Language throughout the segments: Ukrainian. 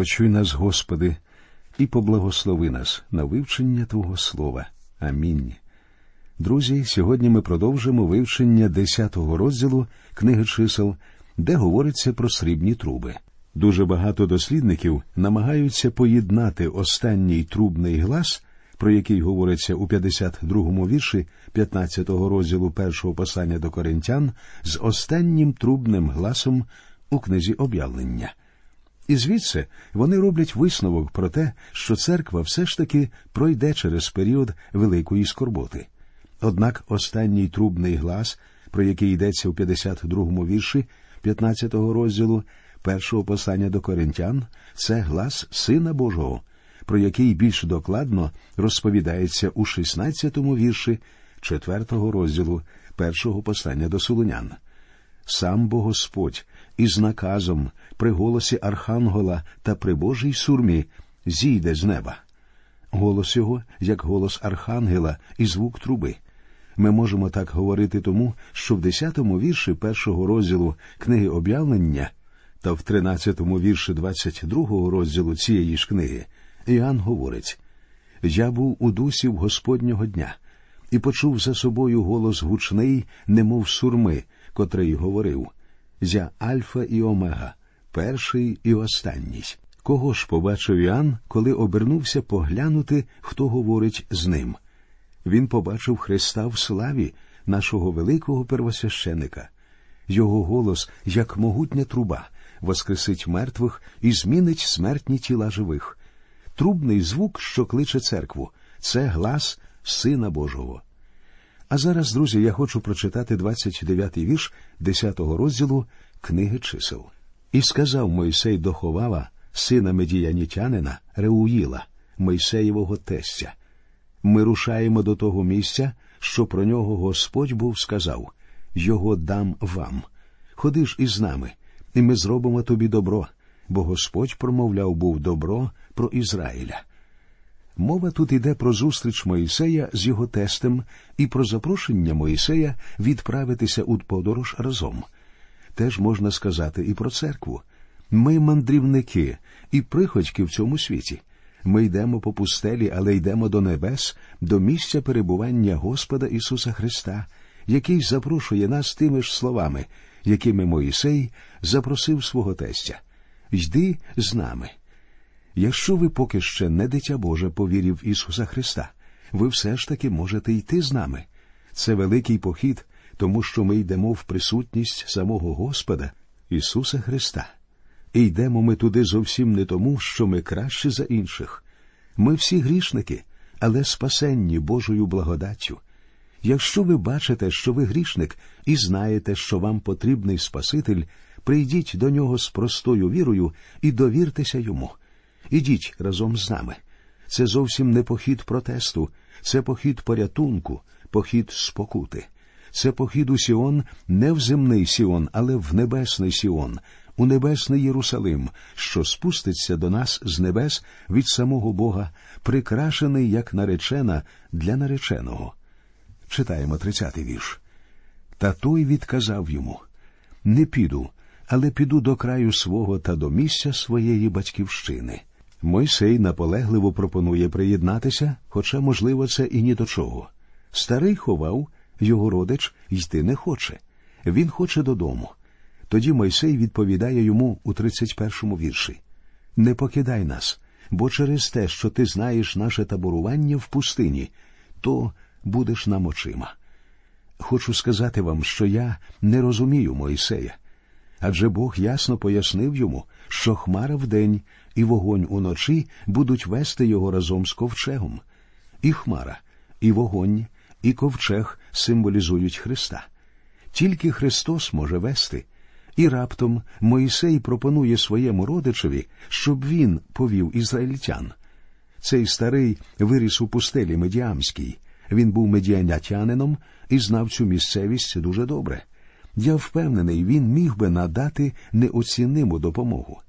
Почуй нас, Господи, і поблагослови нас на вивчення Твого Слова. Амінь. Друзі, сьогодні ми продовжимо вивчення 10-го розділу книги чисел, де говориться про срібні труби. Дуже багато дослідників намагаються поєднати останній трубний глас, про який говориться у 52-му вірші 15-го розділу першого послання до коринтян, з останнім трубним гласом у книзі об'явлення. І звідси вони роблять висновок про те, що церква все ж таки пройде через період великої скорботи. Однак останній трубний глас, про який йдеться у 52-му вірші 15-го розділу першого послання до коринтян, це глас Сина Божого, про який більш докладно розповідається у 16-му вірші 4-го розділу першого послання до Солонян. Сам бо Господь із наказом при голосі Архангела та при Божій сурмі зійде з неба. Голос його, як голос Архангела і звук труби. Ми можемо так говорити тому, що в 10-му вірші першого розділу книги об'явлення та в 13-му вірші 22-го розділу цієї ж книги Іоанн говорить Я був у дусі в Господнього дня і почув за собою голос гучний, немов сурми, котрий говорив Я Альфа і Омега, перший і останній. Кого ж побачив Іоанн, коли обернувся поглянути, хто говорить з ним? Він побачив Христа в славі, нашого великого первосвященика. Його голос, як могутня труба, воскресить мертвих і змінить смертні тіла живих. Трубний звук, що кличе церкву, це глас Сина Божого. А зараз, друзі, я хочу прочитати 29-й вірш 10-го розділу книги чисел. І сказав Мойсей до Ховава, сина медіянітянина, Реуїла, Мойсеєвого тестя. Ми рушаємо до того місця, що про нього Господь був сказав Його дам вам. Ходи ж із нами, і ми зробимо тобі добро, бо Господь промовляв був добро про Ізраїля. Мова тут іде про зустріч Моїсея з його тестем і про запрошення Моїсея відправитися у подорож разом. Теж можна сказати і про церкву. Ми мандрівники і приходьки в цьому світі. Ми йдемо по пустелі, але йдемо до небес, до місця перебування Господа Ісуса Христа, який запрошує нас тими ж словами, якими Моїсей запросив свого тестя. Йди з нами. Якщо ви поки ще не дитя Боже повірів в Ісуса Христа, ви все ж таки можете йти з нами. Це великий похід, тому що ми йдемо в присутність самого Господа Ісуса Христа. І йдемо ми туди зовсім не тому, що ми кращі за інших. Ми всі грішники, але спасенні Божою благодаттю. Якщо ви бачите, що ви грішник, і знаєте, що вам потрібний Спаситель, прийдіть до нього з простою вірою і довіртеся йому. Ідіть разом з нами. Це зовсім не похід протесту, це похід порятунку, похід спокути. Це похід у Сіон не в земний Сіон, але в небесний Сіон, у небесний Єрусалим, що спуститься до нас з небес від самого Бога, прикрашений як наречена для нареченого. Читаємо тридцятий вірш. Та той відказав йому Не піду, але піду до краю свого та до місця своєї батьківщини. Мойсей наполегливо пропонує приєднатися, хоча, можливо, це і ні до чого. Старий ховав, його родич йти не хоче. Він хоче додому. Тоді Мойсей відповідає йому у 31-му вірші Не покидай нас, бо через те, що ти знаєш наше таборування в пустині, то будеш нам очима. Хочу сказати вам, що я не розумію Мойсея. Адже Бог ясно пояснив йому, що хмара вдень і вогонь уночі будуть вести його разом з ковчегом. І хмара, і вогонь, і ковчег символізують Христа. Тільки Христос може вести. І раптом Моїсей пропонує своєму родичеві, щоб він повів ізраїльтян. Цей старий виріс у пустелі Медіамській. Він був медіанятянином і знав цю місцевість дуже добре. Я впевнений, він міг би надати неоціниму допомогу.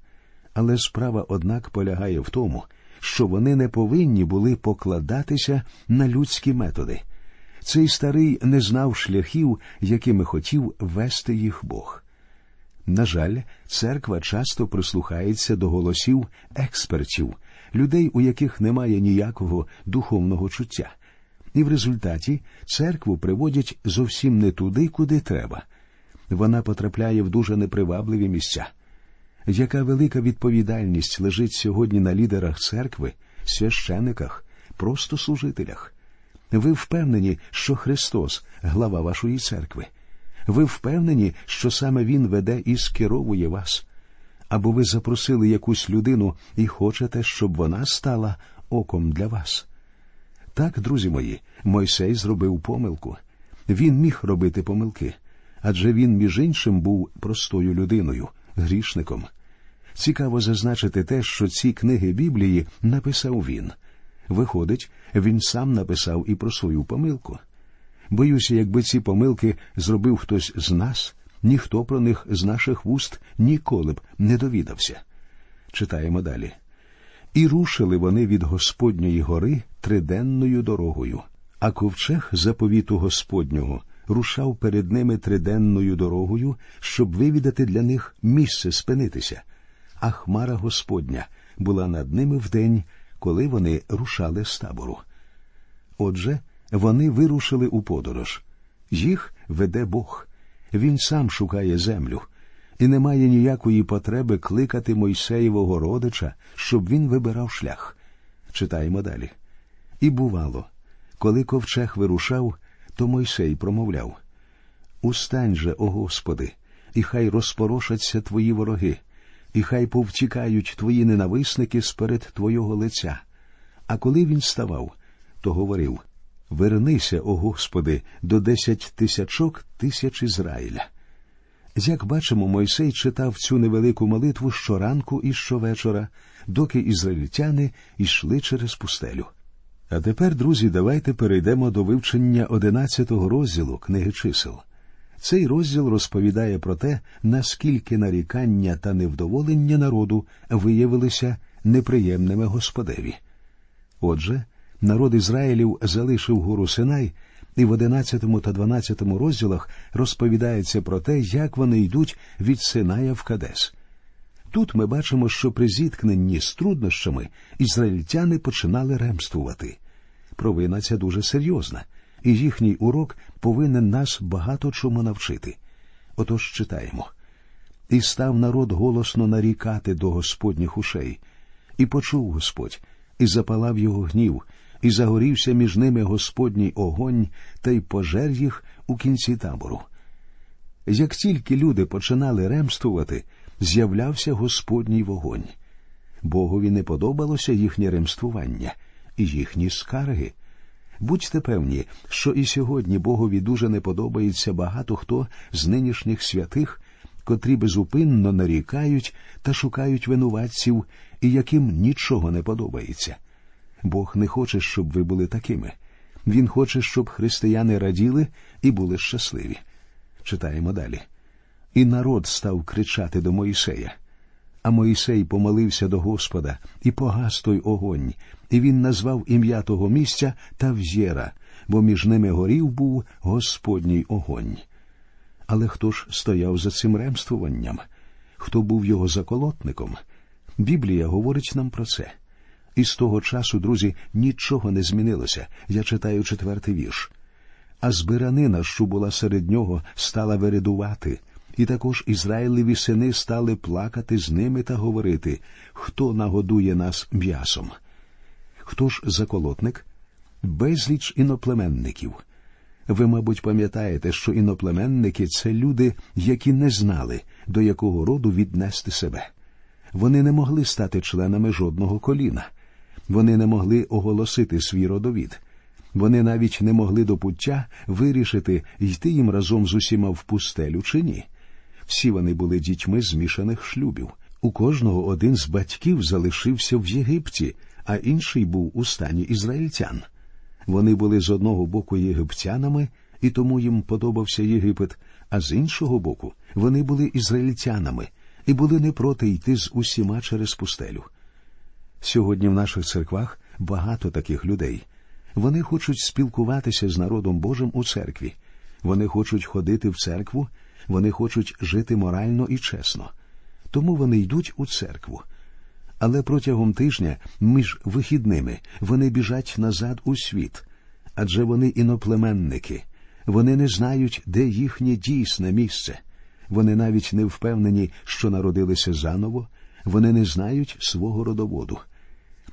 Але справа, однак, полягає в тому, що вони не повинні були покладатися на людські методи. Цей старий не знав шляхів, якими хотів вести їх Бог. На жаль, церква часто прислухається до голосів експертів, людей, у яких немає ніякого духовного чуття. І в результаті церкву приводять зовсім не туди, куди треба. Вона потрапляє в дуже непривабливі місця. Яка велика відповідальність лежить сьогодні на лідерах церкви, священиках, просто служителях? Ви впевнені, що Христос глава вашої церкви? Ви впевнені, що саме Він веде і скеровує вас? Або ви запросили якусь людину і хочете, щоб вона стала оком для вас? Так, друзі мої, Мойсей зробив помилку. Він міг робити помилки, адже він, між іншим, був простою людиною, грішником. Цікаво зазначити те, що ці книги Біблії написав він. Виходить, він сам написав і про свою помилку. Боюся, якби ці помилки зробив хтось з нас, ніхто про них з наших вуст ніколи б не довідався. Читаємо далі. І рушили вони від Господньої гори триденною дорогою, а ковчег заповіту Господнього рушав перед ними триденною дорогою, щоб вивідати для них місце спинитися, а хмара Господня була над ними вдень, коли вони рушали з табору. Отже, вони вирушили у подорож. Їх веде Бог. Він сам шукає землю, і немає ніякої потреби кликати Мойсеєвого родича, щоб він вибирав шлях. Читаємо далі. І бувало, коли ковчег вирушав, то Мойсей промовляв Устань же, о Господи, і хай розпорошаться твої вороги, і хай повтікають твої ненависники сперед твого лиця. А коли він ставав, то говорив Вернися, о Господи, до десять тисячок тисяч Ізраїля. Як бачимо, Мойсей читав цю невелику молитву щоранку і щовечора, доки ізраїльтяни йшли через пустелю. А тепер, друзі, давайте перейдемо до вивчення одинадцятого розділу книги чисел. Цей розділ розповідає про те, наскільки нарікання та невдоволення народу виявилися неприємними Господеві. Отже, народ Ізраїлів залишив гору Синай, і в 11 та 12 розділах розповідається про те, як вони йдуть від Синая в Кадес. Тут ми бачимо, що при зіткненні з труднощами ізраїльтяни починали ремствувати. Провина ця дуже серйозна, і їхній урок повинен нас багато чому навчити. Отож читаємо. І став народ голосно нарікати до Господніх ушей, і почув Господь, і запалав його гнів, і загорівся між ними Господній огонь та й пожер їх у кінці табору. Як тільки люди починали ремствувати, з'являвся Господній вогонь. Богові не подобалося їхнє ремствування і їхні скарги. Будьте певні, що і сьогодні Богові дуже не подобається багато хто з нинішніх святих, котрі безупинно нарікають та шукають винуватців, і яким нічого не подобається. Бог не хоче, щоб ви були такими. Він хоче, щоб християни раділи і були щасливі. Читаємо далі. І народ став кричати до Моїсея. А Моїсей помолився до Господа і погас той огонь, і він назвав ім'я того місця Тав'єра, бо між ними горів був Господній огонь. Але хто ж стояв за цим ремствуванням? Хто був його заколотником? Біблія говорить нам про це. І з того часу, друзі, нічого не змінилося. Я читаю четвертий вірш. А збиранина, що була серед нього, стала вередувати, і також Ізраїлеві сини стали плакати з ними та говорити, хто нагодує нас м'ясом. Хто ж заколотник? Безліч іноплеменників. Ви, мабуть, пам'ятаєте, що іноплеменники це люди, які не знали, до якого роду віднести себе. Вони не могли стати членами жодного коліна. Вони не могли оголосити свій родовід. Вони навіть не могли до пуття вирішити, йти їм разом з усіма в пустелю чи ні. Всі вони були дітьми змішаних шлюбів. У кожного один з батьків залишився в Єгипті, а інший був у стані ізраїльтян. Вони були з одного боку єгиптянами, і тому їм подобався Єгипет, а з іншого боку вони були ізраїльтянами і були не проти йти з усіма через пустелю. Сьогодні в наших церквах багато таких людей. Вони хочуть спілкуватися з народом Божим у церкві. Вони хочуть ходити в церкву, Вони хочуть жити морально і чесно. Тому вони йдуть у церкву. Але протягом тижня між вихідними вони біжать назад у світ, адже вони іноплеменники, вони не знають, де їхнє дійсне місце. Вони навіть не впевнені, що народилися заново, вони не знають свого родоводу.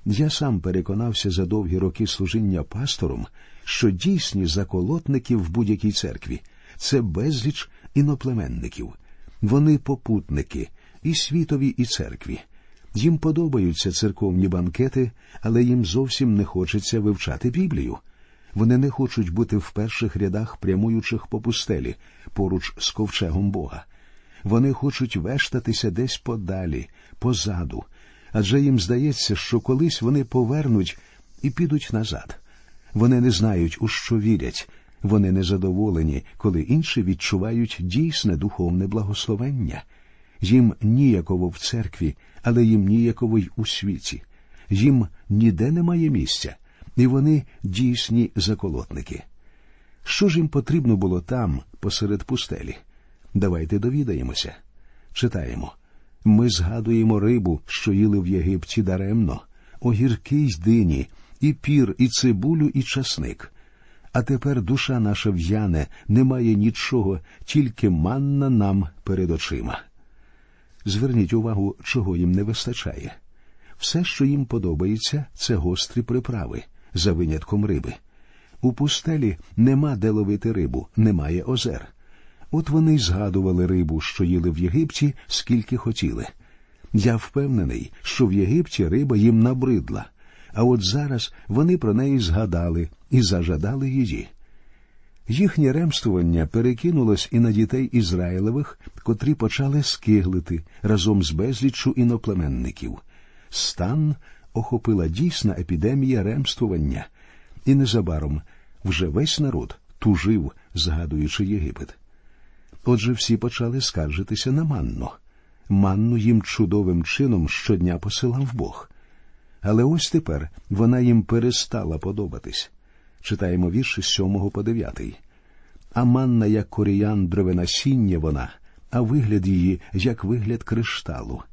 Я сам переконався за довгі роки служіння пастором, що дійсні заколотники в будь-якій церкві це безліч іноплеменників. Вони попутники і світові, і церкві. Їм подобаються церковні банкети, але їм зовсім не хочеться вивчати Біблію. Вони не хочуть бути в перших рядах прямуючих по пустелі поруч з ковчегом Бога. Вони хочуть вештатися десь подалі, позаду, адже їм здається, що колись вони повернуть і підуть назад. Вони не знають, у що вірять, вони незадоволені, коли інші відчувають дійсне духовне благословення. Їм ніяково в церкві, але їм ніяково й у світі. Їм ніде немає місця, і вони дійсні заколотники. Що ж їм потрібно було там, посеред пустелі? Давайте довідаємося. Читаємо. Ми згадуємо рибу, що їли в Єгипті даремно, огірки й дині, і пір, і цибулю, і часник. А тепер душа наша в'яне, немає нічого, тільки манна нам перед очима. Зверніть увагу, чого їм не вистачає. Все, що їм подобається, це гострі приправи, за винятком риби. У пустелі нема де ловити рибу, немає озер. От вони й згадували рибу, що їли в Єгипті, скільки хотіли. Я впевнений, що в Єгипті риба їм набридла, а от зараз вони про неї згадали і зажадали її. Їхнє ремствування перекинулось і на дітей Ізраїлевих, котрі почали скиглити разом з безліччю іноплеменників. Стан охопила дійсна епідемія ремствування, і незабаром вже весь народ тужив, згадуючи Єгипет. Отже, всі почали скаржитися на манну. Манну їм чудовим чином щодня посилав Бог. Але ось тепер вона їм перестала подобатись. Читаємо вірші з 7 по 9. А манна, як коріяндрове насіння вона, а вигляд її, як вигляд кришталу.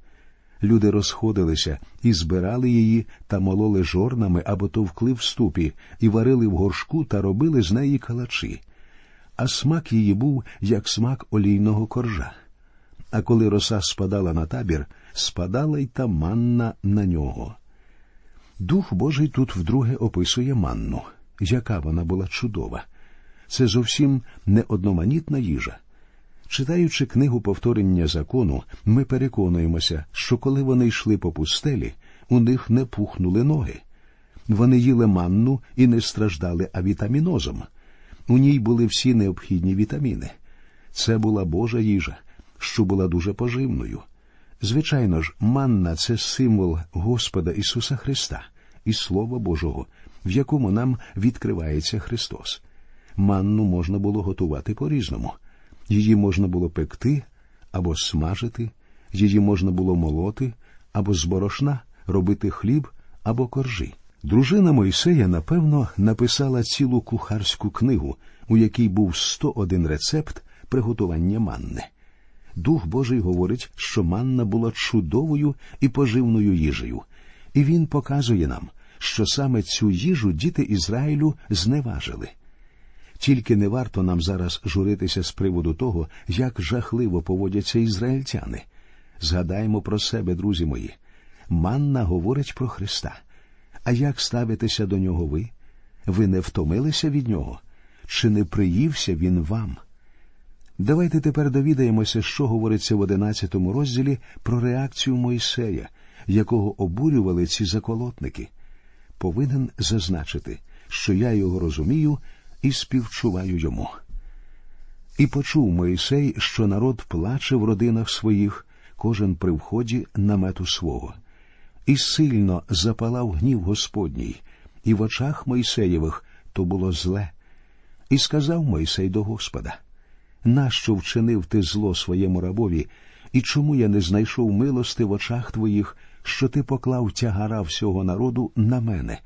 Люди розходилися і збирали її та мололи жорнами або товкли в ступі, і варили в горшку та робили з неї калачі. А смак її був, як смак олійного коржа. А коли роса спадала на табір, спадала й та манна на нього. Дух Божий тут вдруге описує манну, яка вона була чудова. Це зовсім не одноманітна їжа. Читаючи книгу повторення закону, ми переконуємося, що коли вони йшли по пустелі, у них не пухнули ноги. Вони їли манну і не страждали авітамінозом. У ній були всі необхідні вітаміни. Це була Божа їжа, що була дуже поживною. Звичайно ж, манна це символ Господа Ісуса Христа і Слова Божого, в якому нам відкривається Христос. Манну можна було готувати по різному. Її можна було пекти або смажити, її можна було молоти або з борошна робити хліб або коржі. Дружина Мойсея, напевно, написала цілу кухарську книгу, у якій був 101 рецепт приготування манни. Дух Божий говорить, що манна була чудовою і поживною їжею, і він показує нам, що саме цю їжу діти Ізраїлю зневажили. Тільки не варто нам зараз журитися з приводу того, як жахливо поводяться ізраїльтяни. Згадаймо про себе, друзі мої. Манна говорить про Христа. А як ставитеся до нього ви? Ви не втомилися від нього? Чи не приївся він вам? Давайте тепер довідаємося, що говориться в одинадцятому розділі про реакцію Мойсея, якого обурювали ці заколотники. Повинен зазначити, що я його розумію і співчуваю йому. І почув Мойсей, що народ плаче в родинах своїх, кожен при вході намету свого. І сильно запалав гнів Господній, і в очах Мойсеєвих то було зле. І сказав Мойсей до Господа: Нащо вчинив ти зло своєму рабові, і чому я не знайшов милости в очах твоїх, що ти поклав тягара всього народу на мене?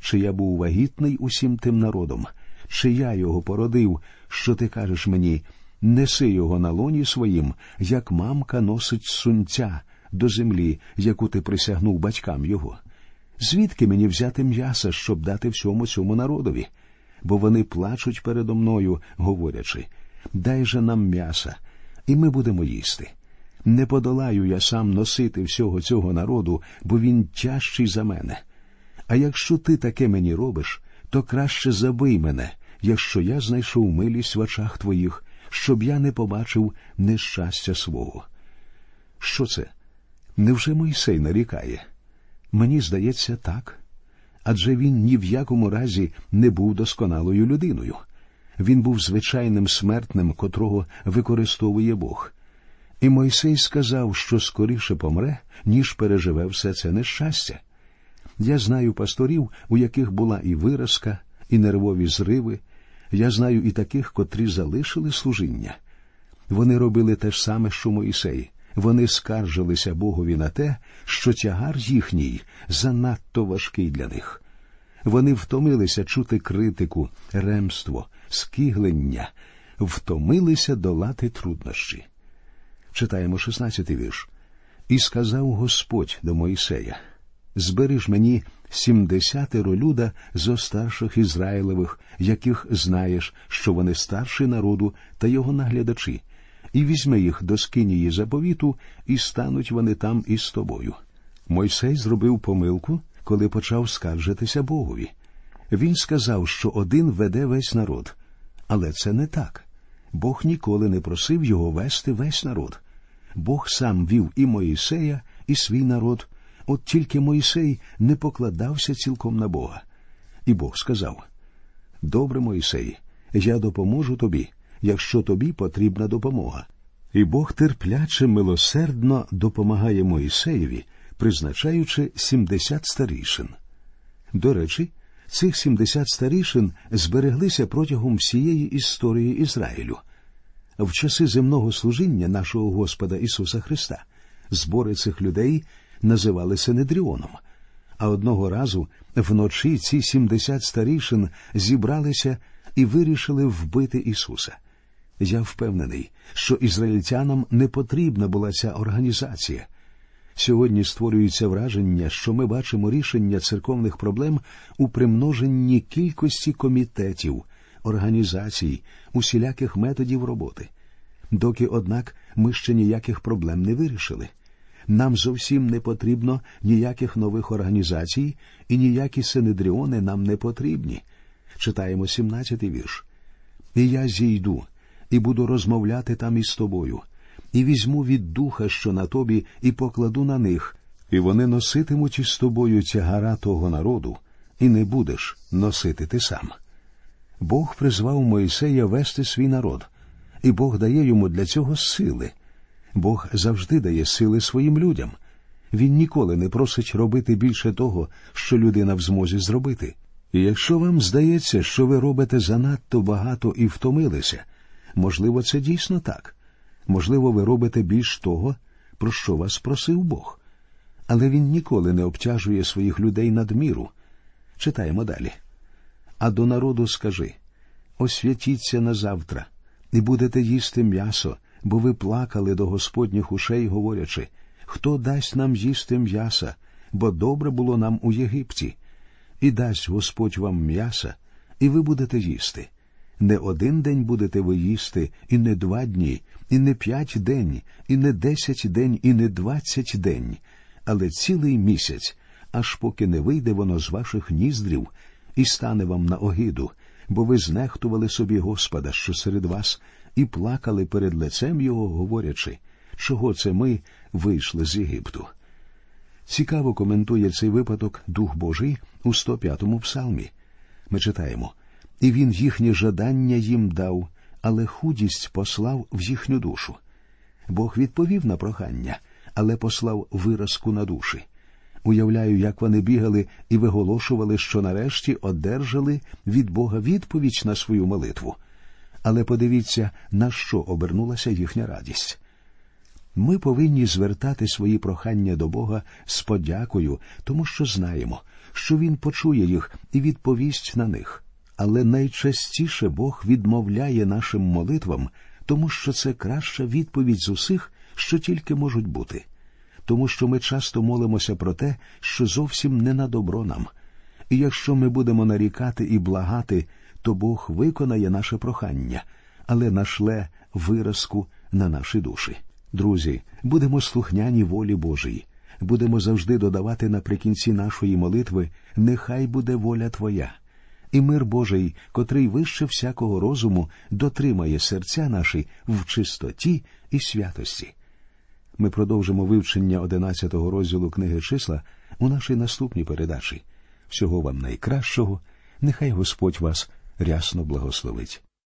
Чи я був вагітний усім тим народом, чи я його породив, що ти кажеш мені неси його на лоні своїм, як мамка носить сунця до землі, яку ти присягнув батькам його. Звідки мені взяти м'яса, щоб дати всьому цьому народові? Бо вони плачуть передо мною, говорячи дай же нам м'яса, і ми будемо їсти. Не подолаю я сам носити всього цього народу, бо він тяжчий за мене. А якщо ти таке мені робиш, то краще забий мене, якщо я знайшов милість в очах твоїх, щоб я не побачив нещастя свого. Що це? Невже Мойсей нарікає? Мені здається, так. Адже він ні в якому разі не був досконалою людиною. Він був звичайним смертним, котрого використовує Бог. І Мойсей сказав, що скоріше помре, ніж переживе все це нещастя. Я знаю пасторів, у яких була і виразка, і нервові зриви. Я знаю і таких, котрі залишили служіння. Вони робили те ж саме, що Моїсей. Вони скаржилися Богові на те, що тягар їхній занадто важкий для них. Вони втомилися чути критику, ремство, скиглення, втомилися долати труднощі. Читаємо 16-й вірш. І сказав Господь до Моїсея: Збери ж мені сімдесятеро люда зо старших Ізраїлевих, яких знаєш, що вони старші народу та його наглядачі, і візьми їх до скинії заповіту, і стануть вони там із тобою. Мойсей зробив помилку, коли почав скаржитися Богові. Він сказав, що один веде весь народ, але це не так. Бог ніколи не просив його вести весь народ. Бог сам вів і Моїсея, і свій народ, от тільки Моїсей не покладався цілком на Бога. І Бог сказав: Добре, Моїсей, я допоможу тобі, якщо тобі потрібна допомога. І Бог терпляче, милосердно допомагає Моїсеєві, призначаючи сімдесят старішин. До речі, цих сімдесят старішин збереглися протягом всієї історії Ізраїлю. В часи земного служіння нашого Господа Ісуса Христа збори цих людей називалися Недріоном. А одного разу вночі ці сімдесят старішин зібралися і вирішили вбити Ісуса. Я впевнений, що ізраїльтянам не потрібна була ця організація. Сьогодні створюється враження, що ми бачимо рішення церковних проблем у примноженні кількості комітетів, організацій, усіляких методів роботи. Доки, однак, ми ще ніяких проблем не вирішили. Нам зовсім не потрібно ніяких нових організацій, і ніякі синедріони нам не потрібні. Читаємо 17-й вірш. І я зійду, і буду розмовляти там із тобою, і візьму від духа, що на тобі, і покладу на них, і вони носитимуть із тобою тягара того народу, і не будеш носити ти сам. Бог призвав Моїсея вести свій народ, і Бог дає йому для цього сили. Бог завжди дає сили своїм людям. Він ніколи не просить робити більше того, що людина в змозі зробити. І якщо вам здається, що ви робите занадто багато і втомилися, можливо, це дійсно так. Можливо, ви робите більш того, про що вас просив Бог. Але він ніколи не обтяжує своїх людей надміру. Читаємо далі. А до народу скажи освятіться на завтра, і будете їсти м'ясо, бо ви плакали до Господніх ушей, говорячи Хто дасть нам їсти м'яса, бо добре було нам у Єгипті, і дасть Господь вам м'яса, і ви будете їсти. Не один день будете ви їсти, і не два дні, і не п'ять день, і не десять день, і не двадцять день, але цілий місяць, аж поки не вийде воно з ваших ніздрів і стане вам на огиду, бо ви знехтували собі Господа, що серед вас, і плакали перед лицем Його, говорячи, чого це ми вийшли з Єгипту. Цікаво коментує цей випадок Дух Божий у 105-му псалмі. Ми читаємо і він їхнє жадання їм дав, але худість послав в їхню душу. Бог відповів на прохання, але послав виразку на душі. Уявляю, як вони бігали і виголошували, що нарешті одержали від Бога відповідь на свою молитву. Але подивіться, на що обернулася їхня радість. Ми повинні звертати свої прохання до Бога з подякою, тому що знаємо, що Він почує їх і відповість на них. Але найчастіше Бог відмовляє нашим молитвам, тому що це краща відповідь з усіх, що тільки можуть бути, тому що ми часто молимося про те, що зовсім не на добро нам. І якщо ми будемо нарікати і благати, то Бог виконає наше прохання, але нашле виразку на наші душі. Друзі, будемо слухняні волі Божій, будемо завжди додавати наприкінці нашої молитви Нехай буде воля Твоя. І мир Божий, котрий вище всякого розуму, дотримає серця наші в чистоті і святості. Ми продовжимо вивчення одинадцятого розділу книги числа у нашій наступній передачі. Всього вам найкращого, нехай Господь вас рясно благословить.